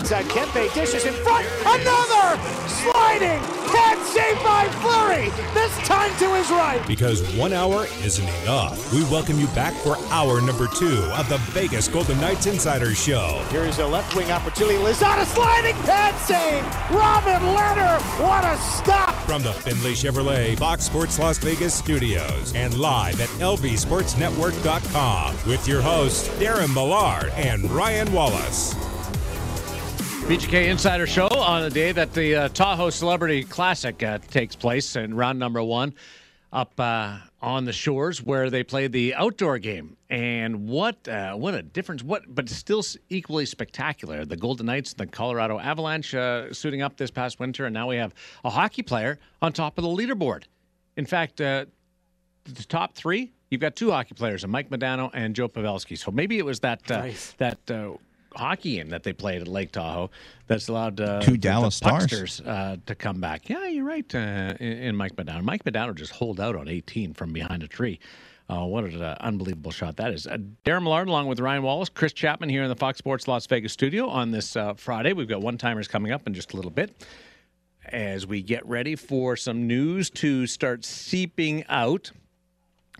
Uh, Kempe dishes in front. Another sliding catch saved by Fleury. This time to his right. Because one hour isn't enough. We welcome you back for hour number two of the Vegas Golden Knights Insider Show. Here is a left wing opportunity. Lozada sliding pad save. Robin Lehner. What a stop. From the Findlay Chevrolet Fox Sports Las Vegas studios and live at lvsportsnetwork.com with your hosts Darren Millard and Ryan Wallace. VGK Insider Show on the day that the uh, Tahoe Celebrity Classic uh, takes place in round number one up uh, on the shores where they play the outdoor game. And what uh, what a difference! What but still equally spectacular. The Golden Knights, and the Colorado Avalanche, uh, suiting up this past winter, and now we have a hockey player on top of the leaderboard. In fact, uh, the top three, you've got two hockey players, Mike Modano and Joe Pavelski. So maybe it was that Nice. that hockey game that they played at Lake Tahoe that's allowed uh, Two Dallas the Stars. Uh, to come back. Yeah, you're right. Uh, in, in Mike Modano, Mike Modano just hold out on 18 from behind a tree. Uh, what an uh, unbelievable shot that is. Uh, Darren Millard along with Ryan Wallace, Chris Chapman here in the Fox Sports Las Vegas studio on this uh, Friday. We've got one timers coming up in just a little bit as we get ready for some news to start seeping out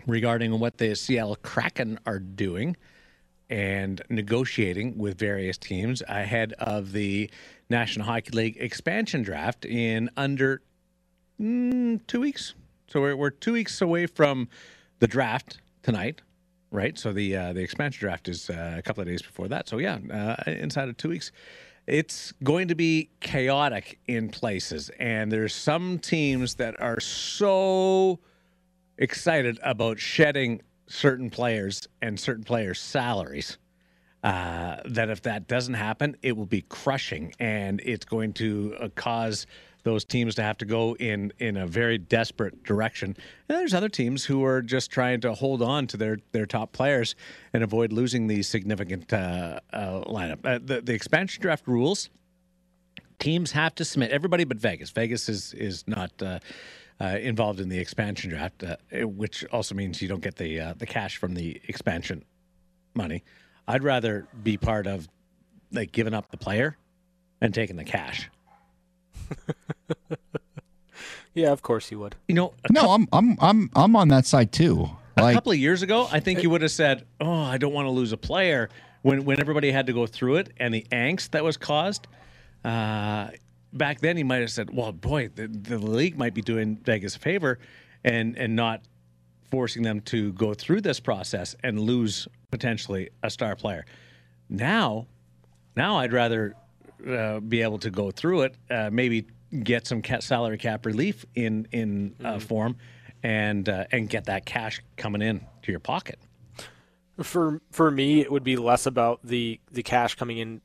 regarding what the Seattle Kraken are doing and negotiating with various teams ahead of the National Hockey League expansion draft in under mm, two weeks. So we're, we're two weeks away from the draft tonight, right? So the uh, the expansion draft is uh, a couple of days before that. So yeah, uh, inside of two weeks, it's going to be chaotic in places, and there's some teams that are so excited about shedding certain players and certain players' salaries. Uh, that if that doesn't happen, it will be crushing, and it's going to uh, cause those teams to have to go in in a very desperate direction. And there's other teams who are just trying to hold on to their their top players and avoid losing these significant uh, uh, lineup. Uh, the the expansion draft rules teams have to submit everybody but Vegas. Vegas is is not uh, involved in the expansion draft, uh, which also means you don't get the uh, the cash from the expansion money. I'd rather be part of like giving up the player and taking the cash. Yeah, of course you would. You know, a, No, I'm I'm I'm I'm on that side too. a couple of years ago, I think you would have said, "Oh, I don't want to lose a player." When when everybody had to go through it and the angst that was caused, uh, back then he might have said, "Well, boy, the, the league might be doing Vegas a favor, and and not forcing them to go through this process and lose potentially a star player." Now, now I'd rather uh, be able to go through it, uh, maybe get some salary cap relief in in uh, form, and uh, and get that cash coming in to your pocket. For for me, it would be less about the the cash coming in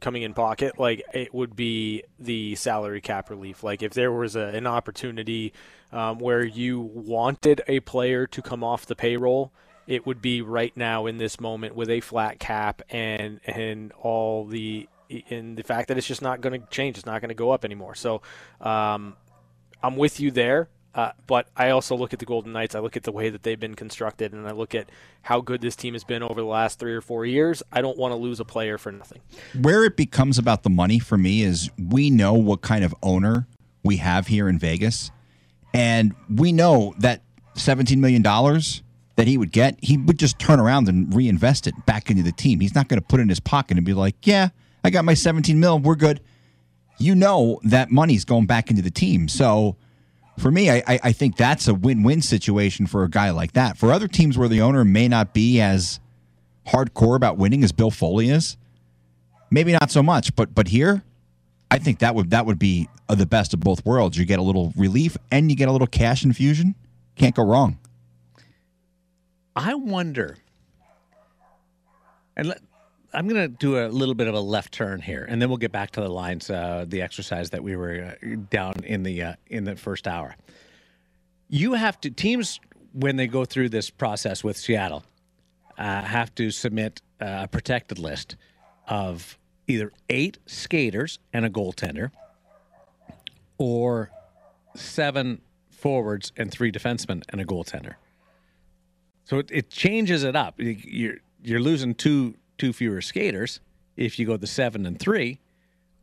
coming in pocket. Like it would be the salary cap relief. Like if there was a, an opportunity um, where you wanted a player to come off the payroll, it would be right now in this moment with a flat cap and and all the in the fact that it's just not going to change. It's not going to go up anymore. So um, I'm with you there. Uh, but I also look at the Golden Knights. I look at the way that they've been constructed, and I look at how good this team has been over the last three or four years. I don't want to lose a player for nothing. where it becomes about the money for me is we know what kind of owner we have here in Vegas, and we know that seventeen million dollars that he would get, he would just turn around and reinvest it back into the team. He's not going to put it in his pocket and be like, "Yeah, I got my seventeen mil, we're good." You know that money's going back into the team, so. For me, I, I think that's a win-win situation for a guy like that. For other teams where the owner may not be as hardcore about winning as Bill Foley is, maybe not so much but but here i think that would that would be the best of both worlds. You get a little relief and you get a little cash infusion. Can't go wrong. I wonder, and let, I'm going to do a little bit of a left turn here, and then we'll get back to the lines, uh, the exercise that we were uh, down in the uh, in the first hour. You have to teams when they go through this process with Seattle uh, have to submit uh, a protected list of either eight skaters and a goaltender, or seven forwards and three defensemen and a goaltender. So it, it changes it up. You're you're losing two two fewer skaters if you go the seven and three,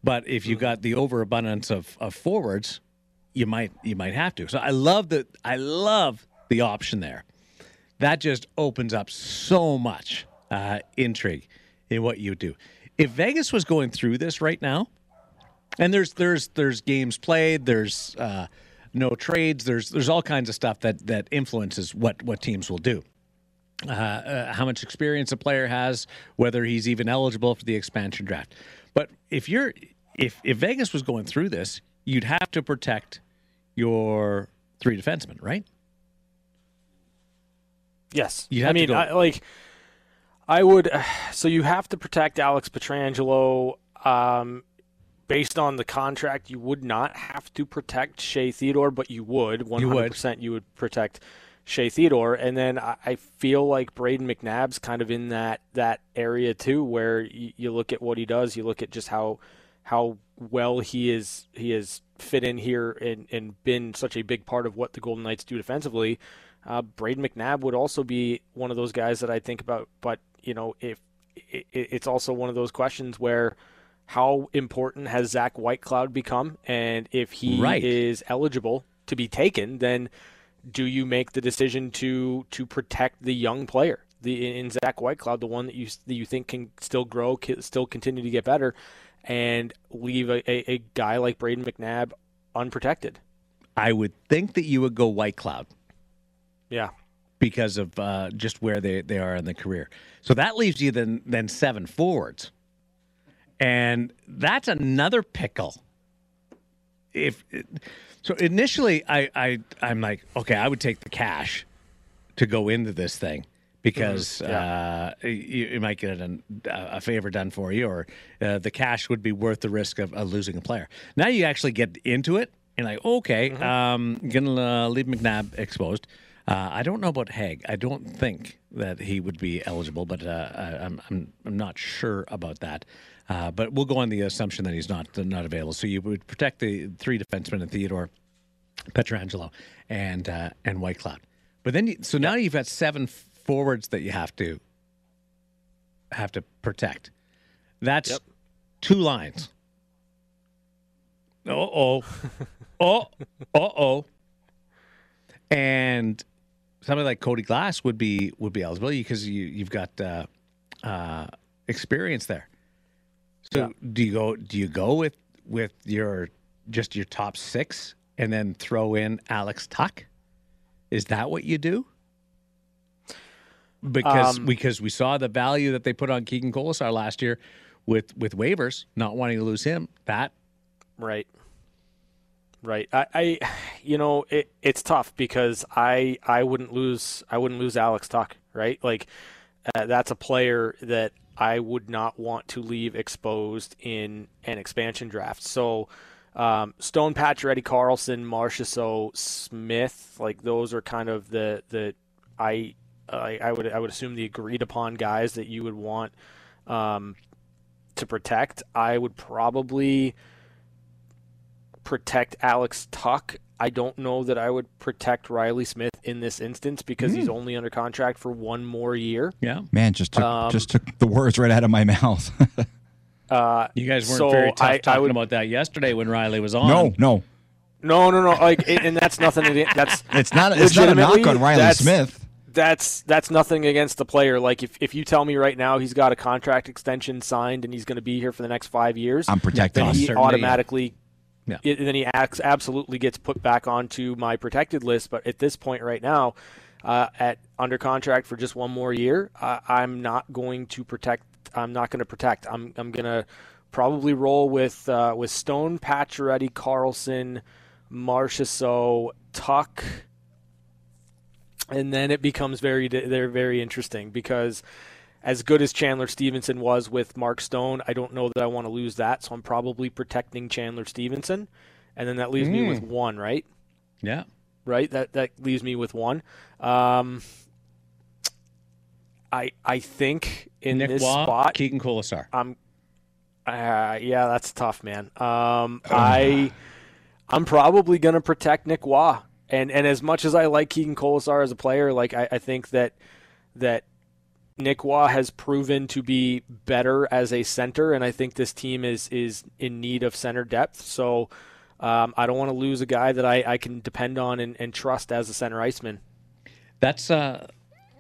But if you got the overabundance of, of forwards, you might you might have to. So I love the I love the option there. That just opens up so much uh, intrigue in what you do. If Vegas was going through this right now, and there's there's there's games played, there's uh, no trades, there's there's all kinds of stuff that that influences what what teams will do. Uh, uh, how much experience a player has, whether he's even eligible for the expansion draft. But if you're if if Vegas was going through this, you'd have to protect your three defensemen, right? Yes. You I have to mean, I, like, I would. So you have to protect Alex Pietrangelo. Um, based on the contract, you would not have to protect Shea Theodore, but you would. One hundred percent, you would protect Shea Theodore, and then I, feel like Brayden McNabb's kind of in that that area too, where you, you look at what he does, you look at just how how well he is he has fit in here and, and been such a big part of what the Golden Knights do defensively. Uh, Brayden McNabb would also be one of those guys that I think about, but you know, if it, it's also one of those questions where how important has Zach Whitecloud become, and if he Right. is eligible to be taken, then do you make the decision to to protect the young player, the in Zach Whitecloud, the one that you that you think can still grow, can still continue to get better, and leave a, a, a guy like Brayden McNabb unprotected? I would think that you would go Whitecloud Yeah, because of uh, just where they, they are in the career. So that leaves you then then seven forwards, and that's another pickle. If so, initially I, I I'm like, okay, I would take the cash to go into this thing because uh, you, you might get an, a favor done for you, or uh, the cash would be worth the risk of, of losing a player. Now you actually get into it, and like, okay, um, gonna uh, leave McNabb exposed. Uh, I don't know about Hague. I don't think that he would be eligible, but uh, I, I'm, I'm I'm not sure about that. Uh, but we'll go on the assumption that he's not not available. So you would protect the three defensemen and Theodore, Pietrangelo, and uh, and Whitecloud. But then, you, so now you've got seven forwards that you have to have to protect. That's Yep. two lines. Uh oh, oh, uh oh, and somebody like Cody Glass would be would be eligible because you you've got uh, uh, experience there. So do you go do you go with with your just your top six and then throw in Alex Tuck? Is that what you do? Because Um, because we saw the value that they put on Keegan Kolesar last year with with waivers, not wanting to lose him. That Right. Right. I, I you know, it, it's tough because I I wouldn't lose I wouldn't lose Alex Tuck, right? Like uh, that's a player that I would not want to leave exposed in an expansion draft. So um, Stone Pacioretty, Carlson, Marchessault, Smith, like those are kind of the the I, I I would I would assume the agreed upon guys that you would want um, to protect. I would probably protect Alex Tuck. I don't know that I would protect Riley Smith in this instance because he's only under contract for one more year. yeah. Man, just took, Um, just took the words right out of my mouth. Uh, You guys weren't So very tough I- I talking would- about that yesterday when Riley was on. no, no, no, no, no. Like, and that's nothing. That's it's not. It's not a knock on Riley that's- Smith. that's that's nothing against the player. Like if, if you tell me right now he's got a contract extension signed and he's going to be here for the next five years, I'm protecting then he Certainly, automatically, Yeah. it, then he acts, absolutely gets put back onto my protected list. But at this point right now, uh, at under contract for just one more year, uh, I'm not going to protect. I'm not going to protect. I'm I'm going to probably roll with uh, with Stone, Pacioretty, Carlson, Marchessault, Tuck and then it becomes very they're very interesting because as good as Chandler Stephenson was with Mark Stone, I don't know that I want to lose that, so I'm probably protecting Chandler Stephenson, and then that leaves me with one, right? Yeah. Right, that that leaves me with one. Um, I I think in Nick this Roy, spot, Keegan Kolesar. I'm uh, yeah, that's tough, man. Um, I I'm probably gonna protect Nick Roy, and and as much as I like Keegan Kolesar as a player, like I, I think that that Nick Roy has proven to be better as a center, and I think this team is is in need of center depth. So um, I don't want to lose a guy that I, I can depend on and, and trust as a center iceman. That's uh,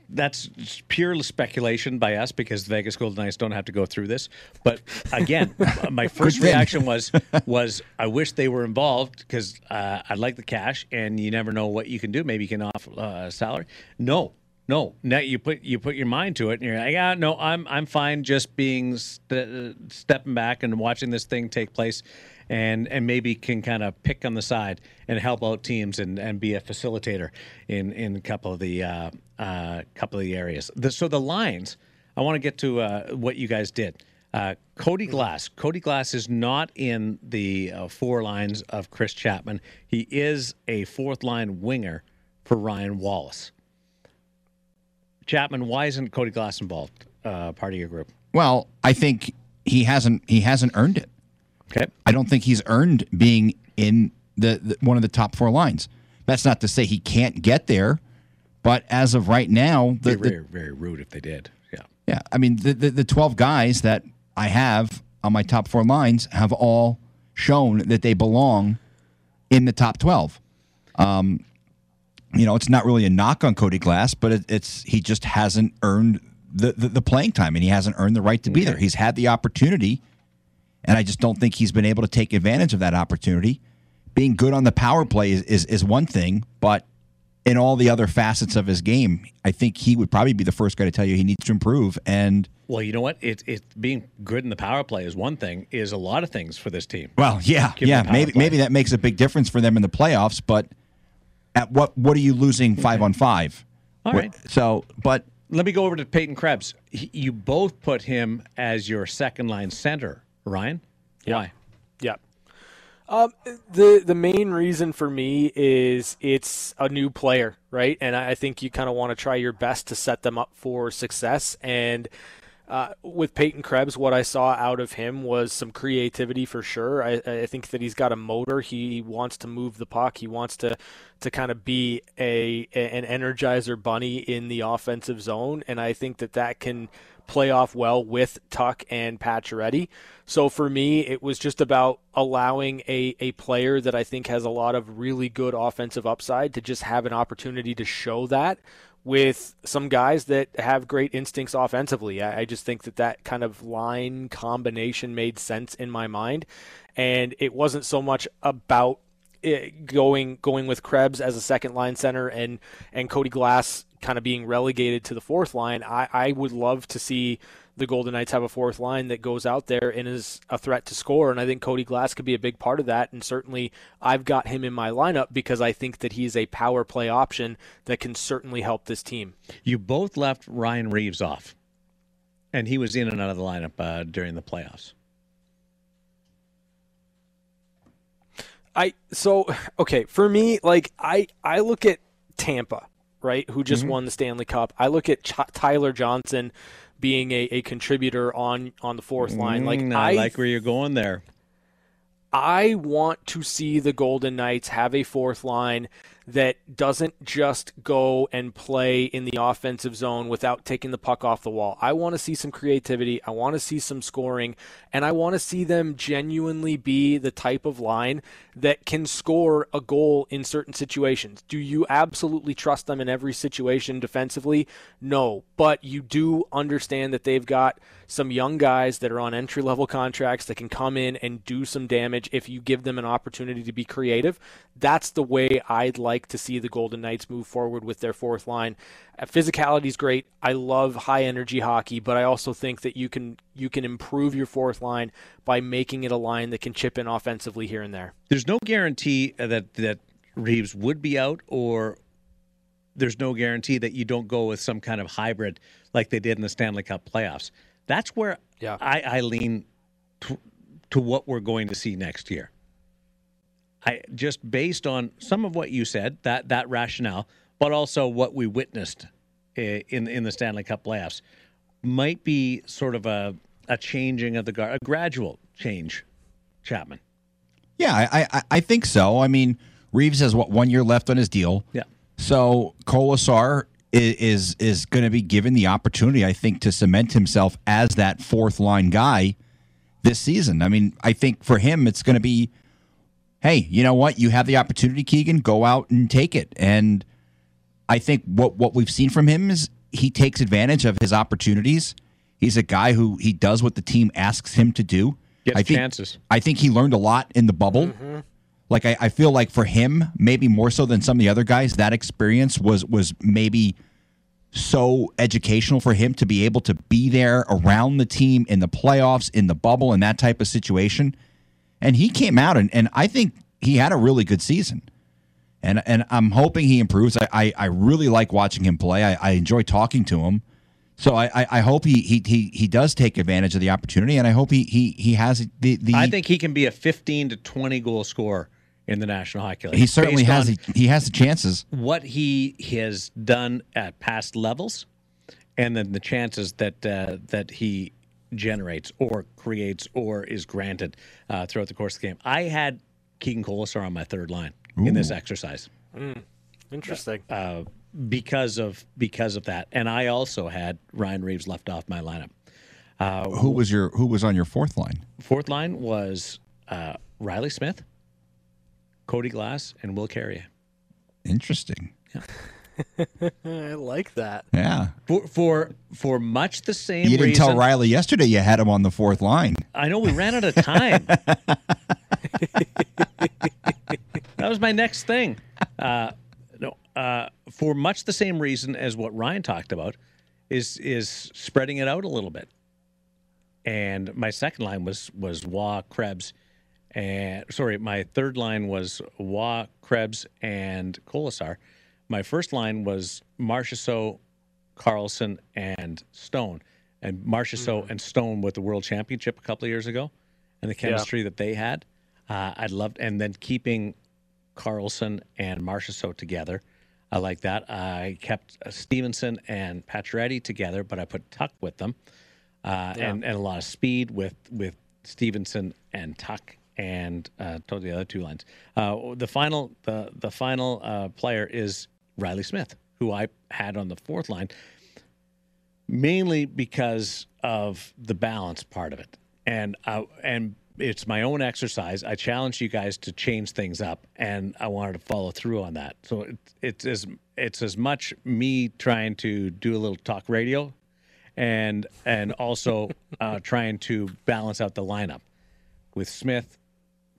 that's pure speculation by us because the Vegas Golden Knights don't have to go through this. But again, my first reaction was was I wish they were involved because uh, I like the cash, and you never know what you can do. Maybe you can off uh, salary. No, no. Now you put you put your mind to it, and you're like, yeah, no, I'm I'm fine just being st- stepping back and watching this thing take place and and maybe can kind of pick on the side and help out teams and, and be a facilitator in in a couple of the uh, uh, couple of the areas. The, so the lines, I want to get to uh, what you guys did. Uh, Cody Glass. Cody Glass is not in the uh, four lines of Chris Chapman. He is a fourth line winger for Ryan Wallace. Chapman, why isn't Cody Glass involved? Uh, part of your group? Well, I think he hasn't he hasn't earned it. Okay. I don't think he's earned being in the, the, one of the top four lines. That's not to say he can't get there, but as of right now, the, very, the, very rude if they did. Yeah. Yeah. I mean, the, the, the 12 guys that I have on my top four lines have all shown that they belong in the top 12. Um, you know, it's not really a knock on Cody Glass, but it, it's he just hasn't earned the, the, the playing time and he hasn't earned the right to be there. He's had the opportunity and I just don't think he's been able to take advantage of that opportunity. Being good on the power play is, is, is one thing, but in all the other facets of his game, I think he would probably be the first guy to tell you he needs to improve. And well, you know what? It, it being good in the power play is one thing. Is a lot of things for this team. Well, yeah, yeah. Maybe play. maybe that makes a big difference for them in the playoffs. But at what what are you losing five on five? All right. So, but let me go over to Peyton Krebs. He, you both put him as your second line center Ryan, yep. why? Yeah. Um, the the main reason for me is it's a new player, right? And I think you kind of want to try your best to set them up for success. And uh, with Peyton Krebs, what I saw out of him was some creativity for sure. I, I, think that he's got a motor. He wants to move the puck. He wants to to kind of be a an energizer bunny in the offensive zone, and I think that that can play off well with Tuck and Pacioretty. So for me, it was just about allowing a, a player that I think has a lot of really good offensive upside to just have an opportunity to show that with some guys that have great instincts offensively. I, I just think that that kind of line combination made sense in my mind. And it wasn't so much about eh, going going with Krebs as a second line center and and Cody Glass kind of being relegated to the fourth line, I, I would love to see the Golden Knights have a fourth line that goes out there and is a threat to score. And I think Cody Glass could be a big part of that. And certainly I've got him in my lineup because I think that he's a power play option that can certainly help this team. You both left Ryan Reaves off, and he was in and out of the lineup uh, during the playoffs. I so okay for me like I I look at Tampa right, who just mm-hmm. won the Stanley Cup. I look at Ch- Tyler Johnson being a, a contributor on on the fourth line. Like mm, I, I like where you're going there. I want to see the Golden Knights have a fourth line that doesn't just go and play in the offensive zone without taking the puck off the wall. I want to see some creativity. I want to see some scoring. And I want to see them genuinely be the type of line that can score a goal in certain situations. Do you absolutely trust them in every situation defensively? No. But you do understand that they've got some young guys that are on entry level contracts that can come in and do some damage if you give them an opportunity to be creative. That's the way I'd like to see the Golden Knights move forward with their fourth line. Uh, physicality is great. I love high energy hockey, but I also think that you can you can improve your fourth line by making it a line that can chip in offensively here and there. There's no guarantee that that Reaves would be out or there's no guarantee that you don't go with some kind of hybrid like they did in the Stanley Cup playoffs. That's where yeah. I, I lean to, to what we're going to see next year. I just based on some of what you said, that that rationale, but also what we witnessed eh, in in the Stanley Cup playoffs, might be sort of a a changing of the guard, a gradual change. Chapman. Yeah, I, I I think so. I mean, Reaves has what one year left on his deal. Yeah. So Kolesar is is, is going to be given the opportunity, I think, to cement himself as that fourth line guy this season. I mean, I think for him, it's going to be, hey, you know what? You have the opportunity, Keegan. Go out and take it. And I think what what we've seen from him is he takes advantage of his opportunities. He's a guy who he does what the team asks him to do. Gets I think, chances. I think he learned a lot in the bubble. Mm-hmm. Like I, I feel like for him, maybe more so than some of the other guys, that experience was was maybe so educational for him to be able to be there around the team in the playoffs, in the bubble, in that type of situation. And he came out and, and I think he had a really good season. And and I'm hoping he improves. I, I, I really like watching him play. I, I enjoy talking to him. So I, I, I hope he, he he he does take advantage of the opportunity and I hope he he, he has the, the I think he can be a 15 to 20 goal scorer in the National Hockey League. he certainly has he, he has the chances. what he has done at past levels, and then the chances that uh, that he generates or creates or is granted uh, throughout the course of the game. I had Keegan Kolesar on my third line in this exercise Interesting. uh, because of because of that, and I also had Ryan Reaves left off my lineup. Who was your who was on your fourth line? Fourth line was uh, Riley Smith, Cody Glass, and Will Carrier. Interesting. I like that. Yeah. For for for much the same You didn't reason. tell Riley yesterday you had him on the fourth line. I know we ran out of time. that was my next thing. Uh, no, uh, for much the same reason as what Ryan talked about, is is spreading it out a little bit. And my second line was was Roy Krebs, and sorry, my third line was Roy Krebs and Kolesar. My first line was Marchessault, Carlson, and Stone. And Marchessault and Stone with the World Championship a couple of years ago, and the chemistry that they had, uh, I'd loved. And then keeping Carlson and Marchessault together, I like that. I kept uh, Stephenson and Pacioretty together, but I put Tuck with them, uh, and and a lot of speed with with Stephenson and Tuck and uh, told the other two lines. Uh, the final the the final uh, player is Riley Smith, who I had on the fourth line, mainly because of the balance part of it, and uh, and it's my own exercise. I challenge you guys to change things up, and I wanted to follow through on that. So it, it's as it's as much me trying to do a little talk radio, and and also uh, trying to balance out the lineup with Smith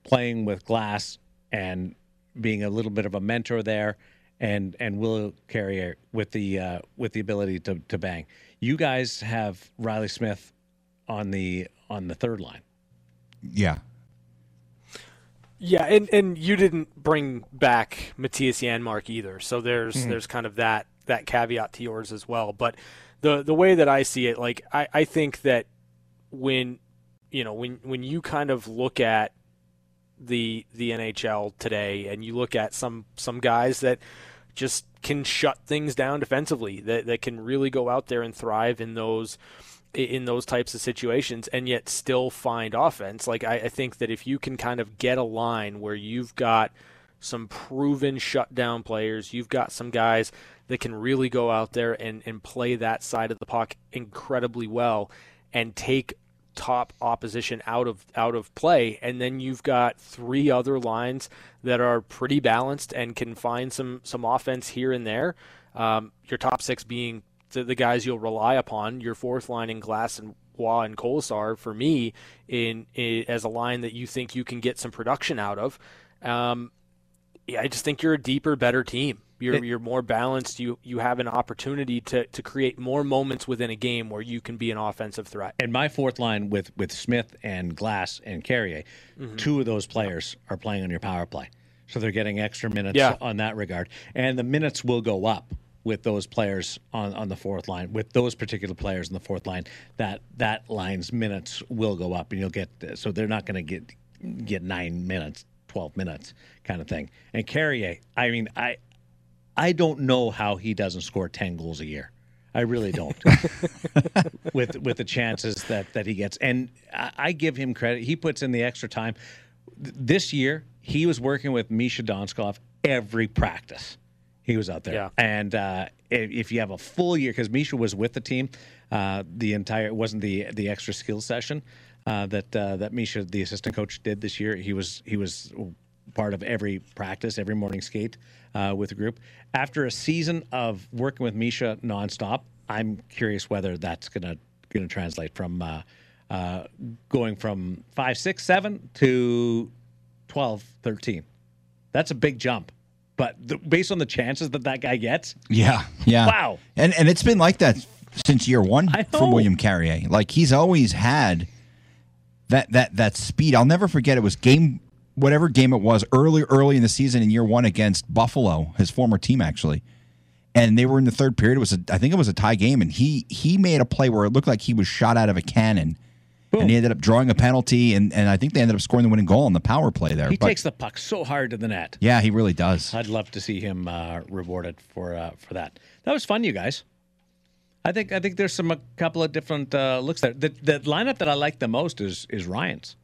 playing with Glass and being a little bit of a mentor there, and and Will Carrier with the uh, with the ability to to bang. You guys have Riley Smith on the on the third line. Yeah. Yeah, and, and you didn't bring back Mattias Janmark either, so there's Mm-hmm. there's kind of that that caveat to yours as well. But the the way that I see it, like I, I think that when you know when when you kind of look at the the NHL today and you look at some some guys that just can shut things down defensively that that can really go out there and thrive in those in those types of situations and yet still find offense. Like I, I think that if you can kind of get a line where you've got some proven shutdown players, you've got some guys that can really go out there and, and play that side of the puck incredibly well and take top opposition out of out of play. And then you've got three other lines that are pretty balanced and can find some some offense here and there. Um, your top six being the, the guys you'll rely upon. Your fourth line in glass and Roy and Kolesar for me in, in as a line that you think you can get some production out of. Um, yeah, I just think you're a deeper, better team. You're you're more balanced. You you have an opportunity to, to create more moments within a game where you can be an offensive threat. And my fourth line with with Smith and Glass and Carrier, mm-hmm. two of those players are playing on your power play, so they're getting extra minutes Yeah. on that regard, and the minutes will go up with those players on, on the fourth line. With those particular players in the fourth line, that that line's minutes will go up, and you'll get so they're not going to get get nine minutes, twelve minutes kind of thing. And Carrier, I mean, I I don't know how he doesn't score ten goals a year. I really don't. with with the chances that that he gets, and I, I give him credit. He puts in the extra time. This year, he was working with Misha Donskov every practice. He was out there. Yeah. And uh, if, if you have a full year, because Misha was with the team, uh, the entire it wasn't the the extra skill session uh, that uh, that Misha, the assistant coach, did this year. He was he was part of every practice, every morning skate uh, with the group. After a season of working with Misha nonstop, I'm curious whether that's gonna gonna translate from uh, uh, going from five, six, seven to 12, 13. That's a big jump. But the, based on the chances that that guy gets, Yeah, yeah. Wow. And and it's been like that since year one for. William Carrier. Like he's always had that that that speed. I'll never forget. It was game whatever game it was early early in the season in year one against Buffalo, his former team actually. And they were in the third period. It was a, I think it was a tie game, and he he made a play where it looked like he was shot out of a cannon. And he ended up drawing a penalty, and, and I think they ended up scoring the winning goal on the power play there. he But takes the puck so hard to the net. yeah, he really does. I'd love to see him uh, rewarded for uh, for that. That was fun, you guys. I think I think there's some a couple of different uh, looks there. The, the lineup that I like the most is is Ryan's.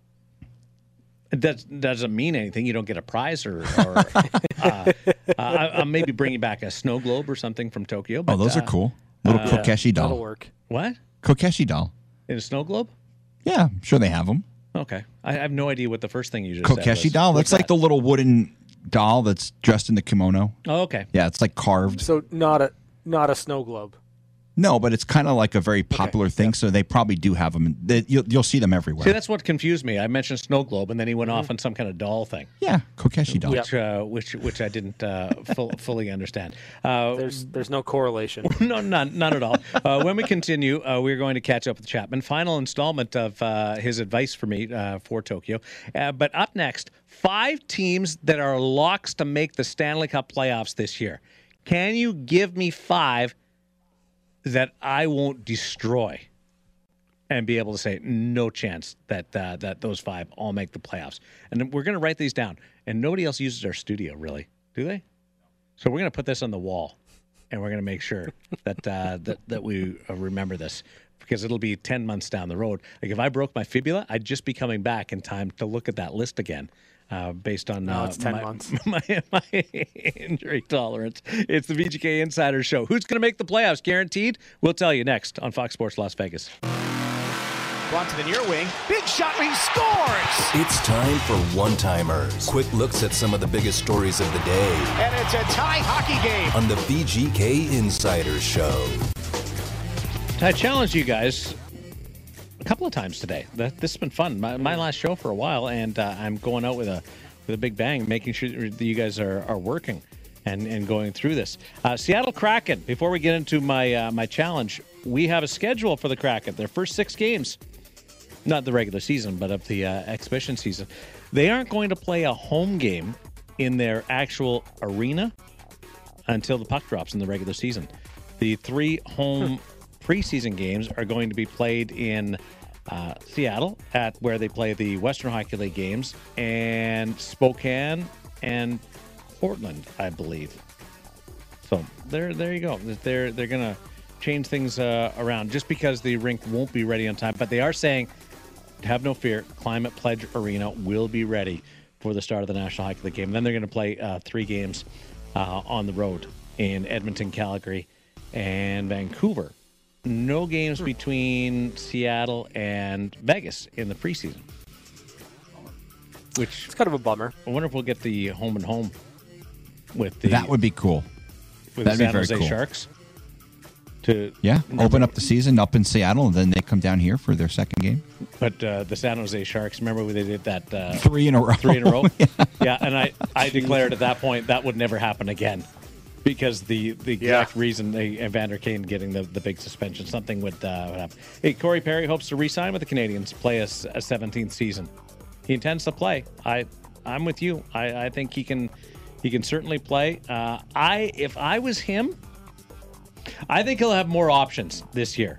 It does, doesn't mean anything. You don't get a prize or, or uh, I, I'm maybe bringing back a snow globe or something from Tokyo. But, Oh, those uh, are cool. Little Kokeshi doll. That'll doll. work. What Kokeshi doll. in a snow globe? Yeah, I'm sure they have them. Okay, I have no idea what the first thing you just said Kokeshi was. doll. What's That's like that? the little wooden doll that's dressed in the kimono. Oh, okay. Yeah, it's like carved. So not a not a snow globe. No, but it's kind of like a very popular thing. So they probably do have them. They, you'll, you'll see them everywhere. See, that's what confused me. I mentioned snow globe, and then he went off on some kind of doll thing. yeah, Kokeshi doll. which uh, which which I didn't uh, full, fully understand. Uh, There's there's no correlation. no, none, none at all. Uh, when we continue, uh, we're going to catch up with Chapman. Final installment of uh, his advice for me uh, for Tokyo. Uh, but up next, five teams that are locks to make the Stanley Cup playoffs this year. Can you give me five that I won't destroy? and be able to say no chance that uh, that those five all make the playoffs. And we're going to write these down. And nobody else uses our studio, really, do they? So we're going to put this on the wall, and we're going to make sure that uh, that that we uh, remember this because it'll be ten months down the road. Like if I broke my fibula, I'd just be coming back in time to look at that list again. Uh, based on No, uh, it's 10 my, months. my, my injury tolerance. It's the VGK Insider Show. Who's going to make the playoffs? Guaranteed. We'll tell you next on Fox Sports Las Vegas. Blunt to the near wing. Big shot. He scores. It's time for one timers. Quick looks at some of the biggest stories of the day And it's a tie hockey game. on the VGK Insider Show. I challenge you guys a couple of times today. This has been fun. My, my last show for a while, and uh, I'm going out with a with a big bang, making sure that you guys are, are working and, and going through this. Uh, Seattle Kraken. Before we get into my uh, my challenge, we have a schedule for the Kraken. Their first six games, not the regular season, but of the uh, exhibition season. They aren't going to play a home game in their actual arena until the puck drops in the regular season. The three home preseason games are going to be played in uh, Seattle at where they play the Western Hockey League games and Spokane and Portland, I believe. So there, there you go. They're they're gonna change things uh, around just because the rink won't be ready on time, but they are saying have no fear. Climate Pledge Arena will be ready for the start of the National Hockey League game. then they're going to play uh, three games uh, on the road in Edmonton, Calgary, and Vancouver. No games between Seattle and Vegas in the preseason. Which It's kind of a bummer. I wonder if we'll get the home and home with the That would be cool. with that'd the be San very Jose cool. Sharks. To Yeah, open up the season up in Seattle, and then they come down here for their second game. but uh, the San Jose Sharks. Remember when they did that uh, Three in a row. three in a row. yeah. yeah. and I, I declared at that point that would never happen again because the the exact reason they Evander Kane getting the, the big suspension, something would, uh. Hey, Corey Perry hopes to re-sign with the Canadiens, play a 17th season. He intends to play. I I'm with you. I, I think he can he can certainly play. Uh, I if I was him, I think he'll have more options this year.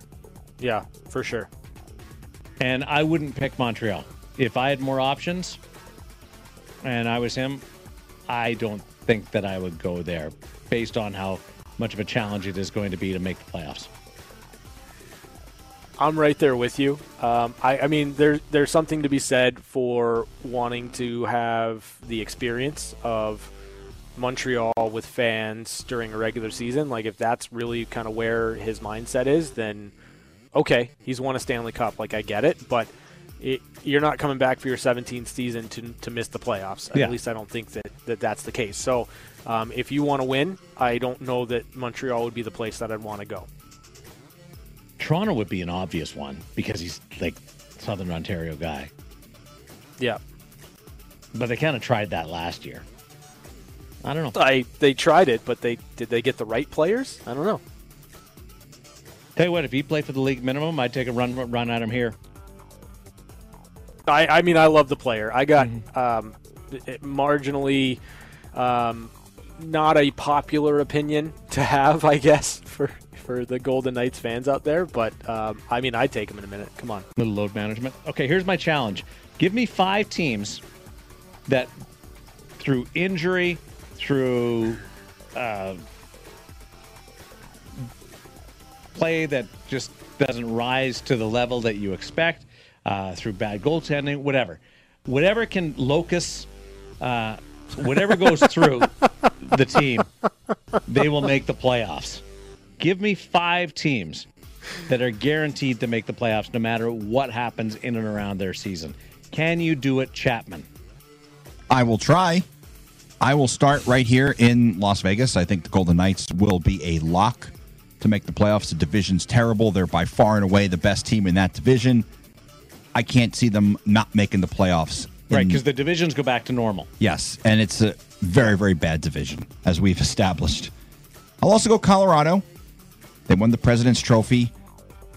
Yeah, for sure. and I wouldn't pick Montreal. If I had more options and I was him, I don't think that I would go there based on how much of a challenge it is going to be to make the playoffs. I'm right there with you. Um, I, I mean, there, there's something to be said for wanting to have the experience of Montreal with fans during a regular season, like if that's really kind of where his mindset is, then okay, he's won a Stanley Cup. Like I get it, but it, you're not coming back for your 17th season to, to miss the playoffs. Yeah. At least I don't think that, that that's the case. So um, if you want to win, I don't know that Montreal would be the place that I'd want to go. Toronto would be an obvious one because he's like Southern Ontario guy. Yeah. But they kind of tried that last year. I don't know. I they tried it, but they did they get the right players? I don't know. Tell you what, if he played for the league minimum, I'd take a run run at him here. I, I mean, I love the player. I got um, it- marginally um, not a popular opinion to have, I guess, for for the Golden Knights fans out there. But um, I mean, I'd take them in a minute. Come on. Little load management. Okay, here's my challenge. Give me five teams that, through injury, through uh, play that just doesn't rise to the level that you expect, uh, through bad goaltending, whatever, whatever can locus, uh, whatever goes through the team, they will make the playoffs. Give me five teams that are guaranteed to make the playoffs no matter what happens in and around their season. Can you do it, Chapman? I will try. I will start right here in Las Vegas. I think the Golden Knights will be a lock to make the playoffs. The division's terrible. They're by far and away the best team in that division. I can't see them not making the playoffs. Right, because the divisions go back to normal. Yes, and it's a very, very bad division, as we've established. I'll also go Colorado. They won the President's Trophy.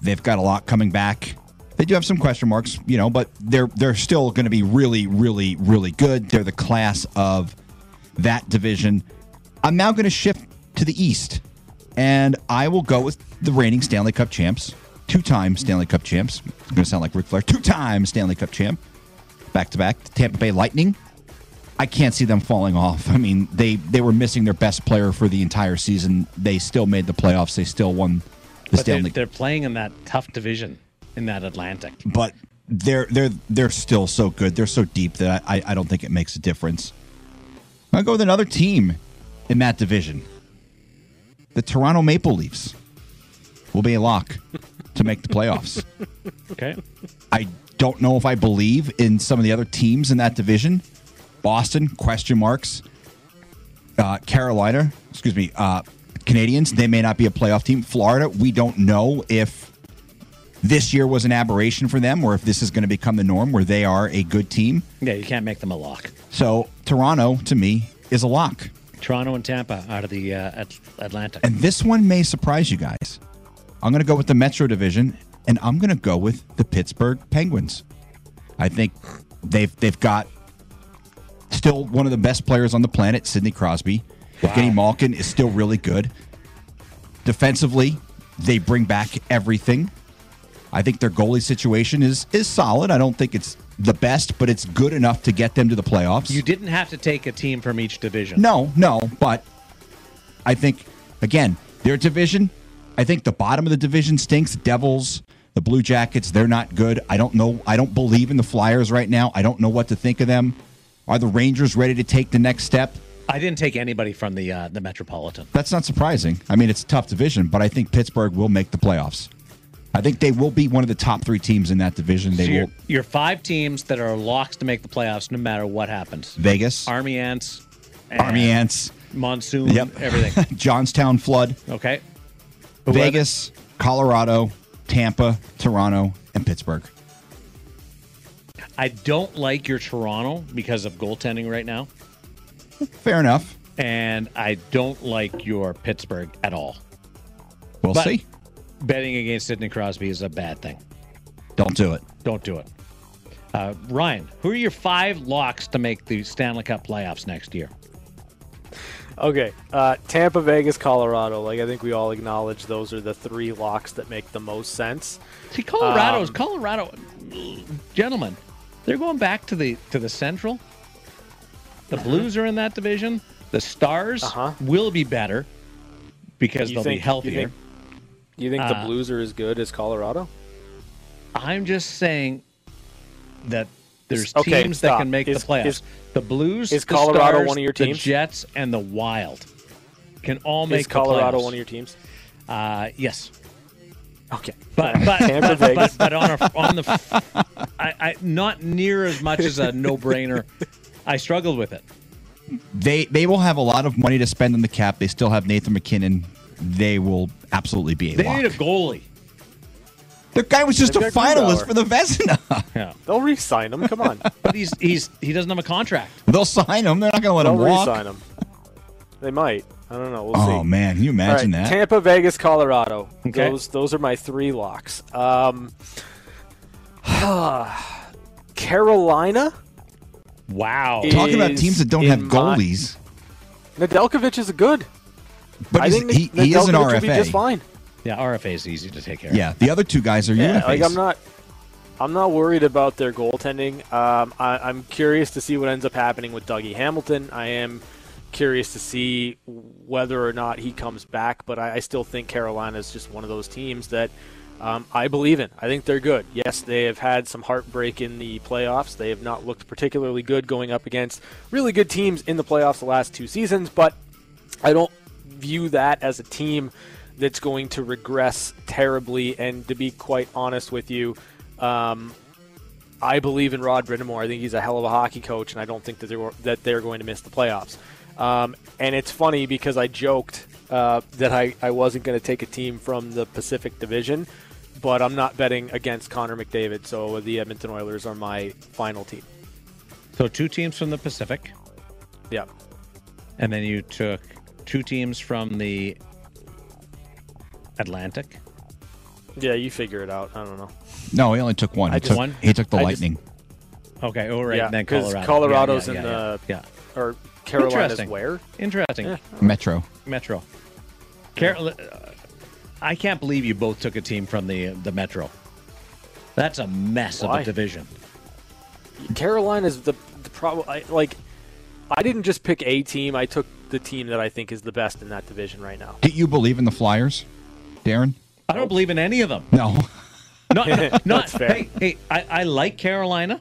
They've got a lot coming back. They do have some question marks, you know, but they're they're still going to be really, really, really good. They're the class of that division. I'm now going to shift to the East, and I will go with the reigning Stanley Cup champs, two-time Stanley Cup champs. It's going to sound like Ric Flair, two-time Stanley Cup champ, back to back. Tampa Bay Lightning. I can't see them falling off. I mean, they they were missing their best player for the entire season. They still made the playoffs. They still won the But they're, Stanley. they're playing in that tough division in that Atlantic. but they're they're they're still so good. They're so deep that I, I don't think it makes a difference. I'll go with another team in that division. The Toronto Maple Leafs will be a lock to make the playoffs. Okay. I don't know if I believe in some of the other teams in that division. Boston, question marks. Uh, Carolina, excuse me, uh, Canadiens, they may not be a playoff team. Florida, we don't know if this year was an aberration for them or if this is going to become the norm where they are a good team. Yeah, you can't make them a lock. So Toronto, to me, is a lock. Toronto and Tampa out of the uh, At- Atlantic. And this one may surprise you guys. I'm going to go with the Metro Division, and I'm going to go with the Pittsburgh Penguins. I think they've they've got still one of the best players on the planet, Sidney Crosby. Evgeny Malkin is still really good. Defensively, they bring back everything. I think their goalie situation is is solid. I don't think it's the best, but it's good enough to get them to the playoffs. you didn't have to take a team from each division. No, no, but I think again, their division, I think the bottom of the division stinks. Devils, the Blue Jackets, they're not good. I don't know. I don't believe in the Flyers right now. I don't know what to think of them. Are the Rangers ready to take the next step? I didn't take anybody from the uh, the Metropolitan. That's not surprising. I mean, it's a tough division, but I think Pittsburgh will make the playoffs. I think they will be one of the top three teams in that division. They So will. your five teams that are locks to make the playoffs no matter what happens. Vegas, Army Ants, Army Ants, Monsoon, Yep. everything. Johnstown Flood, Okay. Who Vegas, Colorado, Tampa, Toronto, and Pittsburgh. I don't like your Toronto because of goaltending right now, Fair enough. and I don't like your Pittsburgh at all. We'll But- see. Betting against Sidney Crosby is a bad thing. Don't do it. Don't do it. Uh, Ryan, who are your five locks to make the Stanley Cup playoffs next year? Okay, uh, Tampa, Vegas, Colorado. Like I think we all acknowledge those are the three locks that make the most sense. See, Colorado's Um, Colorado, gentlemen, they're going back to the to the Central. The Blues are in that division. The Stars Uh-huh. will be better because You they'll think- be you healthier. think- You think Uh, the Blues are as good as Colorado? I'm just saying that there's Okay, teams that can make Is- the playoffs. is- the Blues, is the Colorado Stars, one of your the teams? Jets, and the Wild can all make Is Colorado the playoffs. one of your teams? Uh, yes, Okay. but but Tampa, but, but, but on a, on the I, I not near as much as a no brainer. I struggled with it. They they will have a lot of money to spend on the cap. They still have Nathan MacKinnon. They will absolutely be a They lock. need a goalie. The guy was just a They've got finalist Grubauer. for the Vezina. Yeah, They'll re-sign him. Come on. but he's he's he doesn't have a contract. They'll sign him. They're not going to let They'll him walk. re-sign him. They might. I don't know. We'll see. Oh man, can you All right, imagine that? Tampa, Vegas, Colorado. Okay. Those those are my three locks. Um, Carolina. Wow. Talking about is teams that don't in have my- goalies, Nedeljkovic is good. but I he's- think he, he is an Nedeljkovic would be just RFA. fine. Yeah, RFA is easy to take care of. Yeah, the other two guys are Yeah, UFAs. like I'm not. I'm not worried about their goaltending. Um, I, I'm curious to see what ends up happening with Dougie Hamilton. I am curious to see whether or not he comes back, but I, I still think Carolina is just one of those teams that um, I believe in. I think they're good. Yes, they have had some heartbreak in the playoffs. They have not looked particularly good going up against really good teams in the playoffs the last two seasons, but I don't view that as a team that's going to regress terribly. And to be quite honest with you, um, I believe in Rod Brind'Amour. I think he's a hell of a hockey coach, and I don't think that they're that they're going to miss the playoffs. Um, and it's funny because I joked uh, that I, I wasn't going to take a team from the Pacific Division, but I'm not betting against Connor McDavid. So the Edmonton Oilers are my final team. So two teams from the Pacific, Yeah. and then you took two teams from the Atlantic. Yeah, you figure it out. I don't know. no, he only took one. I He just- took, One? he took the I just- Lightning. Okay, all right. Yeah, and then 'cause Colorado. Colorado's yeah, yeah, in yeah, the- yeah. Or Carolina's Interesting. where? Interesting. Yeah. Metro. Metro. Carol, uh, I can't believe you both took a team from the the Metro. That's a mess of a division. Carolina's the the problem. Like, I didn't just pick a team. I took the team that I think is the best in that division right now. Do you believe in the Flyers, Darren? I don't believe in any of them. No. Not, not, That's fair. Hey, hey I, I like Carolina.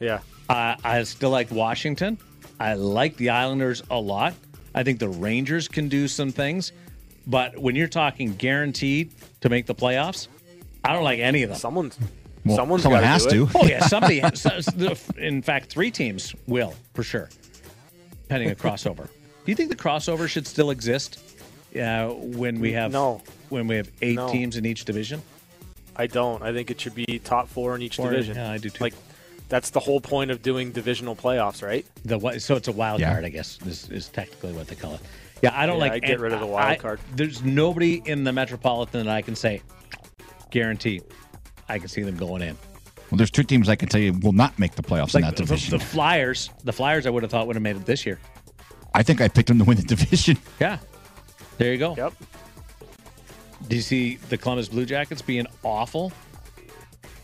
Yeah. I, I still like Washington. I like the Islanders a lot. I think the Rangers can do some things. But when you're talking guaranteed to make the playoffs, I don't like any of them. Someone's Well, someone's someone has do to. Oh yeah, somebody. in fact, three teams will for sure, pending a crossover. Do you think the crossover should still exist? Uh, when we have No. when we have eight No. teams in each division. I don't. I think it should be top four in each Four, division. yeah, I do too. Like, that's the whole point of doing divisional playoffs, right? The wi- so it's a wild Yeah. card, I guess, is, is technically what they call it. Yeah, I don't Yeah, like I'd get rid of the wild I- card. There's nobody in the Metropolitan that I can say guarantee. I can see them going in. Well, there's two teams I can tell you will not make the playoffs in Like that the, division. the Flyers, the Flyers, I would have thought would have made it this year. I think I picked them to win the division. Yeah, there you go. Yep. Do you see the Columbus Blue Jackets being awful?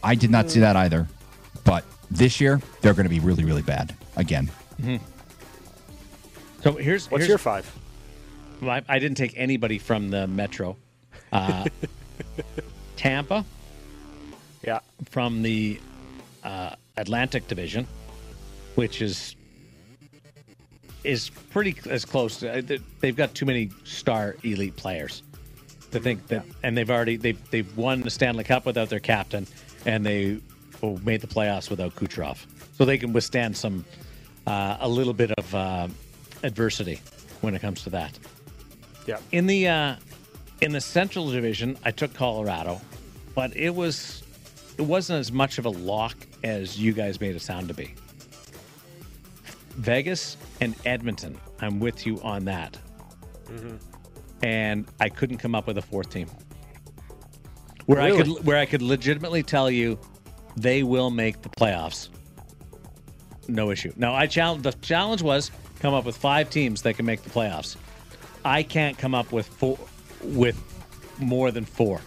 I did not see that either. But this year, they're going to be really, really bad again. So here's What's here's, your five? I, I didn't take anybody from the Metro. Uh, Tampa Yeah. from the uh, Atlantic Division, which is is pretty as close. To, uh, they- they've got too many star elite players to think that, and they've already they've they've won the Stanley Cup without their captain, and they oh, made the playoffs without Kucherov, so they can withstand some uh, a little bit of uh, adversity when it comes to that. Yeah. In the uh, in the Central Division, I took Colorado, but it was it wasn't as much of a lock as you guys made it sound to be. Vegas and Edmonton, I'm with you on that. Mm-hmm. And I couldn't come up with a fourth team where I could where I could legitimately tell you they will make the playoffs. No issue. Now I challenge the challenge was come up with five teams that can make the playoffs. I can't come up with four with more than four.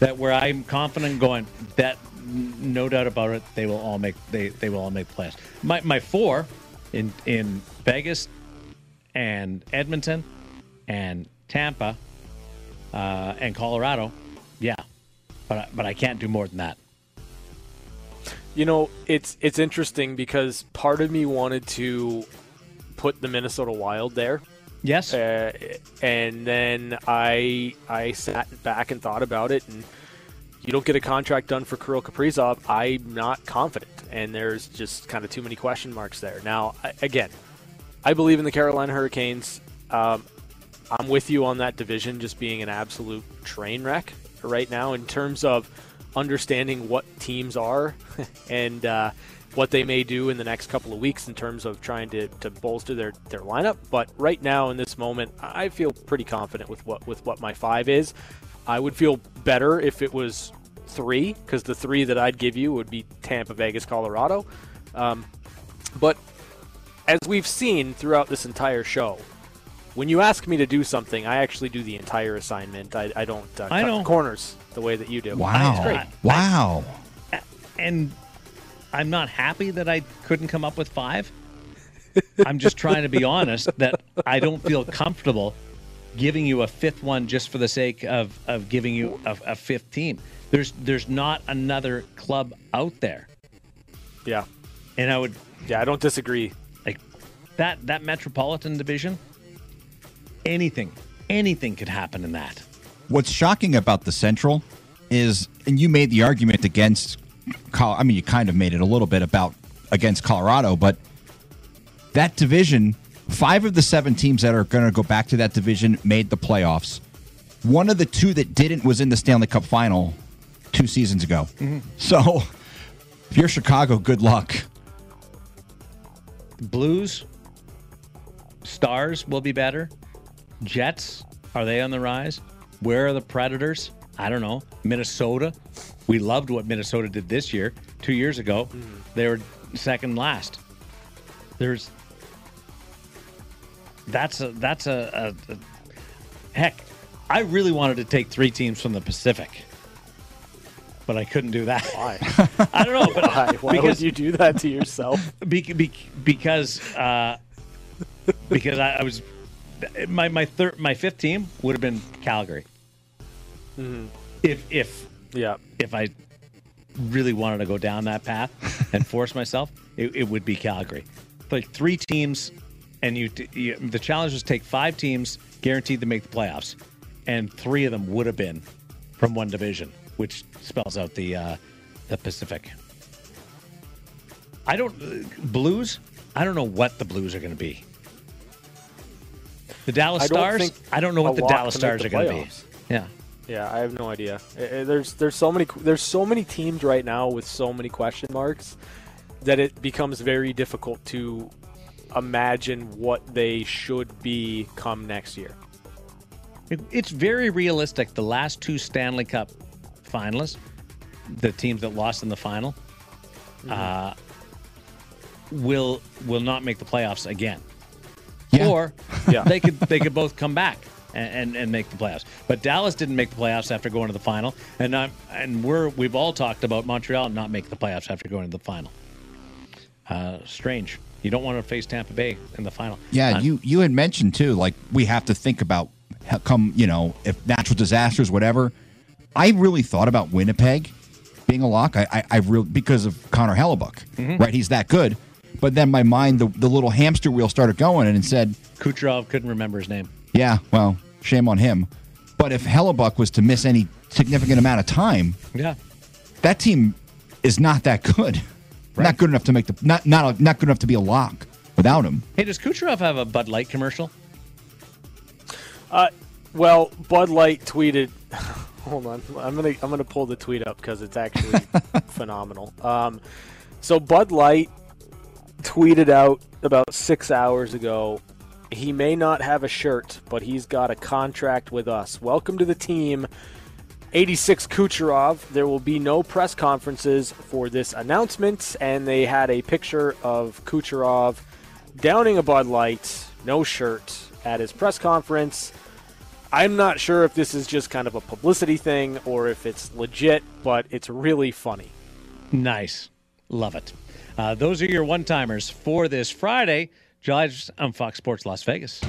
That where I'm confident going that no doubt about it they will all make they, they will all make the playoffs. My my four in in Vegas and Edmonton and Tampa uh, and Colorado, yeah, but I, but I can't do more than that. You know, it's it's interesting because part of me wanted to put the Minnesota Wild there, Yes. uh, and then I I sat back and thought about it, and you don't get a contract done for Kirill Kaprizov. I'm not confident, and there's just kind of too many question marks there. Now, again, I believe in the Carolina Hurricanes. Um, I'm with you on that division just being an absolute train wreck right now in terms of understanding what teams are and uh, what they may do in the next couple of weeks in terms of trying to, to bolster their, their lineup. But right now in this moment, I feel pretty confident with what with what my five is. I would feel better if it was three because the three that I'd give you would be Tampa, Vegas, Colorado. Um, but as we've seen throughout this entire show, when you ask me to do something, I actually do the entire assignment. I, I don't uh, I cut know. the corners the way that you do. Wow. It's great. Wow. and I'm not happy that I couldn't come up with five. I'm just trying to be honest that I don't feel comfortable giving you a fifth one just for the sake of, of giving you a, a fifth team. There's there's not another club out there, Yeah, and I would yeah, I don't disagree. like that that Metropolitan Division. Anything, anything could happen in that. What's shocking about the Central is, and you made the argument against, I mean, you kind of made it a little bit about against Colorado, but that division, five of the seven teams that are going to go back to that division made the playoffs. One of the two that didn't was in the Stanley Cup final two seasons ago. Mm-hmm. So, if you're Chicago, good luck. Blues, Stars will be better. Jets, are they on the rise? Where are the Predators? I don't know. Minnesota, we loved what Minnesota did this year. Two years ago, mm-hmm. they were second last. There's that's a that's a, a, a heck. I really wanted to take three teams from the Pacific, but I couldn't do that. Why? I don't know, but Why? Why because would you do that to yourself? be, be, because uh, because I, I was my my third my fifth team would have been Calgary. If if Yeah, if I really wanted to go down that path and force myself, it, it would be Calgary. Like three teams, and you, you the challenge was take five teams guaranteed to make the playoffs, and three of them would have been from one division, which spells out the uh, the Pacific. I don't Blues. I don't know what the Blues are going to be. The Dallas I Stars. I don't know what the Dallas Stars the are going to be. Yeah. yeah, I have no idea. There's there's so many there's so many teams right now with so many question marks that it becomes very difficult to imagine what they should be come next year. It, it's very realistic. The last two Stanley Cup finalists, the teams that lost in the final, uh, will will not make the playoffs again. Yeah. Or Yeah. they could they could both come back and, and, and make the playoffs. But Dallas didn't make the playoffs after going to the final, and not, and we're we've all talked about Montreal not make the playoffs after going to the final. Uh, strange. You don't want to face Tampa Bay in the final. Yeah, Uh, you you had mentioned too, like we have to think about how come you know if natural disasters, whatever. I really thought about Winnipeg being a lock. I I, I really because of Connor Hellebuyck, right? He's that good. But then my mind, the, the little hamster wheel started going and it said, Kucherov couldn't remember his name. yeah, well, shame on him. But if Hellebuyck was to miss any significant amount of time, Yeah. that team is not that good. Not good enough to make the not not not good enough to be a lock without him. Hey, does Kucherov have a Bud Light commercial? Uh, well, Bud Light tweeted. Hold on, I'm gonna I'm gonna pull the tweet up because it's actually phenomenal. Um, so Bud Light tweeted out about six hours ago. He may not have a shirt, but he's got a contract with us. Welcome to the team. 86 Kucherov. There will be no press conferences for this announcement, and they had a picture of Kucherov downing a Bud Light, no shirt, at his press conference. I'm not sure if this is just kind of a publicity thing or if it's legit, but it's really funny. Nice. Love it. Uh, those are your one timers for this Friday. July on Fox Sports Las Vegas.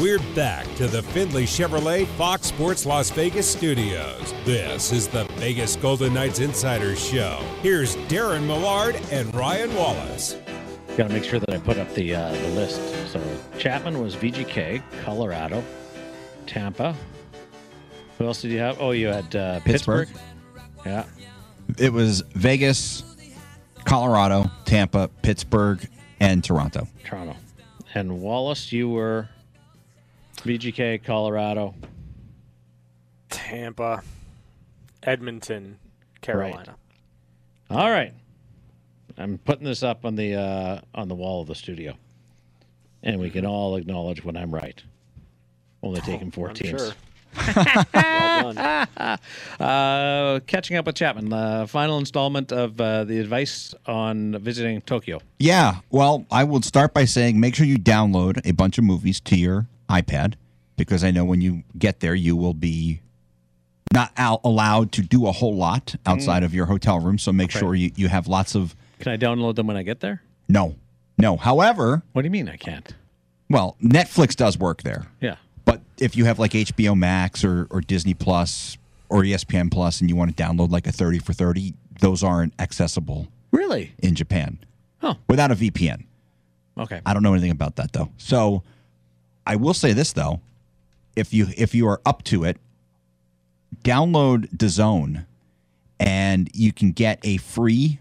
We're back to the Findlay Chevrolet Fox Sports Las Vegas studios. This is the Vegas Golden Knights Insider Show. Here's Darren Millard and Ryan Wallace. Got to make sure that I put up the uh, the list. So Chapman was VGK, Colorado, Tampa. Who else did you have? Oh, you had uh, Pittsburgh. Pittsburgh. Yeah. It was Vegas, Colorado, Tampa, Pittsburgh, and Toronto. Toronto. And Wallace, you were VGK, Colorado. Tampa, Edmonton, Carolina. All right. I'm putting this up on the uh, on the wall of the studio, and we can all acknowledge when I'm right. Only taking four I'm teams. sure. well done. Uh, catching up with Chapman. Uh, final installment of uh, the advice on visiting Tokyo. Yeah. Well, I will start by saying make sure you download a bunch of movies to your iPad because I know when you get there, you will be not out allowed to do a whole lot mm. outside of your hotel room. So make sure you, you have lots of. Can I download them when I get there? No. No. However, What do you mean I can't? well, Netflix does work there. Yeah. But if you have like HBO Max or, or Disney Plus or ESPN Plus and you want to download like a 30 for 30, those aren't accessible Really? in Japan Oh, without a VPN. okay. I don't know anything about that though. So I will say this though, if you if you are up to it, download DAZN and you can get a free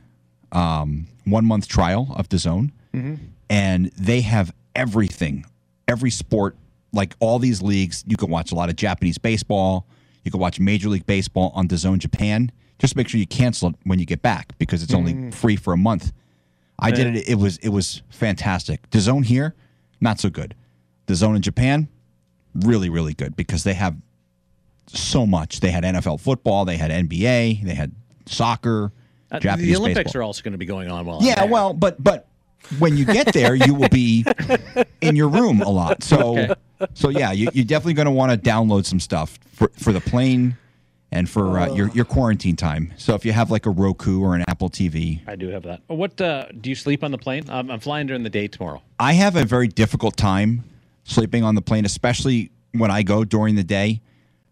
um, one month trial of DAZN, and they have everything, every sport, like all these leagues. You can watch a lot of Japanese baseball. You can watch Major League Baseball on DAZN Japan. Just make sure you cancel it when you get back because it's only free for a month. I did it. It was it was fantastic. Zone here, not so good. The zone in Japan, really really good because they have so much. They had NFL football, they had NBA, they had soccer, Uh, Japanese the Olympics baseball. are also going to be going on while I'm Yeah, well, but but when you get there, you will be in your room a lot. So so yeah, you, you're definitely going to want to download some stuff for for the plane and for uh, your your quarantine time. So if you have like a Roku or an Apple TV, I do have that. What uh, do you sleep on the plane? I'm, I'm flying during the day tomorrow. I have a very difficult time sleeping on the plane, especially when I go during the day,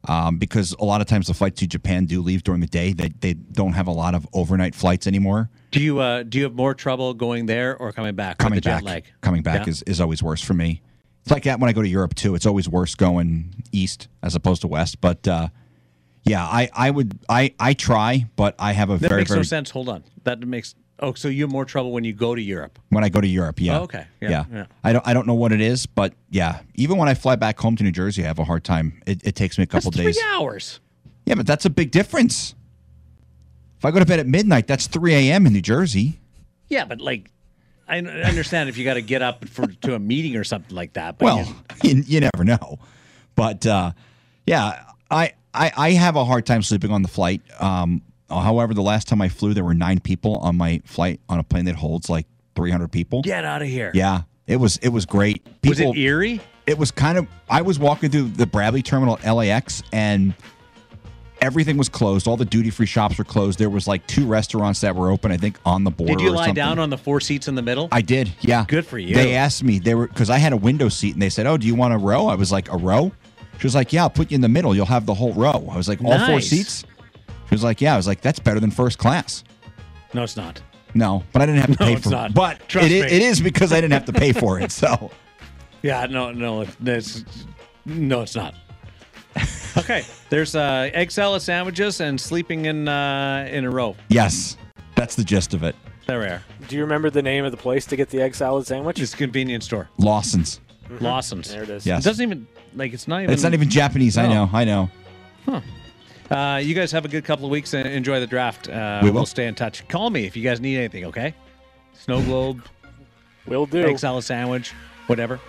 um, because a lot of times the flights to Japan do leave during the day. They they don't have a lot of overnight flights anymore. Do you uh, do you have more trouble going there or coming back? Coming back, coming back Yeah? is, is always worse for me. It's like that when I go to Europe too. It's always worse going east as opposed to west. But uh, yeah, I, I would I I try, but I have a that very makes very no sense. Hold on, that makes. Oh, so you have more trouble when you go to Europe? when I go to Europe. Yeah. Oh, okay. Yeah, yeah. I don't I don't know what it is, but yeah. Even when I fly back home to New Jersey, I have a hard time. It, it takes me a couple three days. hours. Yeah, but that's a big difference. If I go to bed at midnight, that's 3 a.m. in New Jersey. Yeah, but like, I understand if you got to get up for to a meeting or something like that. But Well, you, you never know. But uh, yeah, I, I I have a hard time sleeping on the flight. Um, Uh, however, the last time I flew, there were nine people on my flight on a plane that holds like 300 people. get out of here. Yeah, it was it was great. Was People, it eerie? it was kind of I was walking through the Bradley terminal at LAX and everything was closed. All the duty free shops were closed. There was like two restaurants that were open, I think, on the border. Did you lie something. down on the four seats in the middle? I did, yeah. Good for you. They asked me, they were because I had a window seat and they said, Oh, do you want a row? I was like, A row? She was like, Yeah, I'll put you in the middle. You'll have the whole row. I was like, All four seats? She was like, Yeah. I was like, That's better than first class. no, it's not. No, but I didn't have to No, pay it's for not. it. But Trust it, i- me. it is because I didn't have to pay for it. So Yeah, no, no, it's, no, it's not. Okay, there's uh, egg salad sandwiches and sleeping in uh, in a row. yes, that's the gist of it. There we are. Do you remember the name of the place to get the egg salad sandwich? It's a convenience store, Lawson's. Lawson's. There it is. Yes. It doesn't even like it's not even. It's not even Japanese. I know. I know. Uh, you guys have a good couple of weeks and enjoy the draft. Uh, We will. We'll stay in touch. Call me if you guys need anything. Okay. Snow globe, Will do. egg salad sandwich, whatever.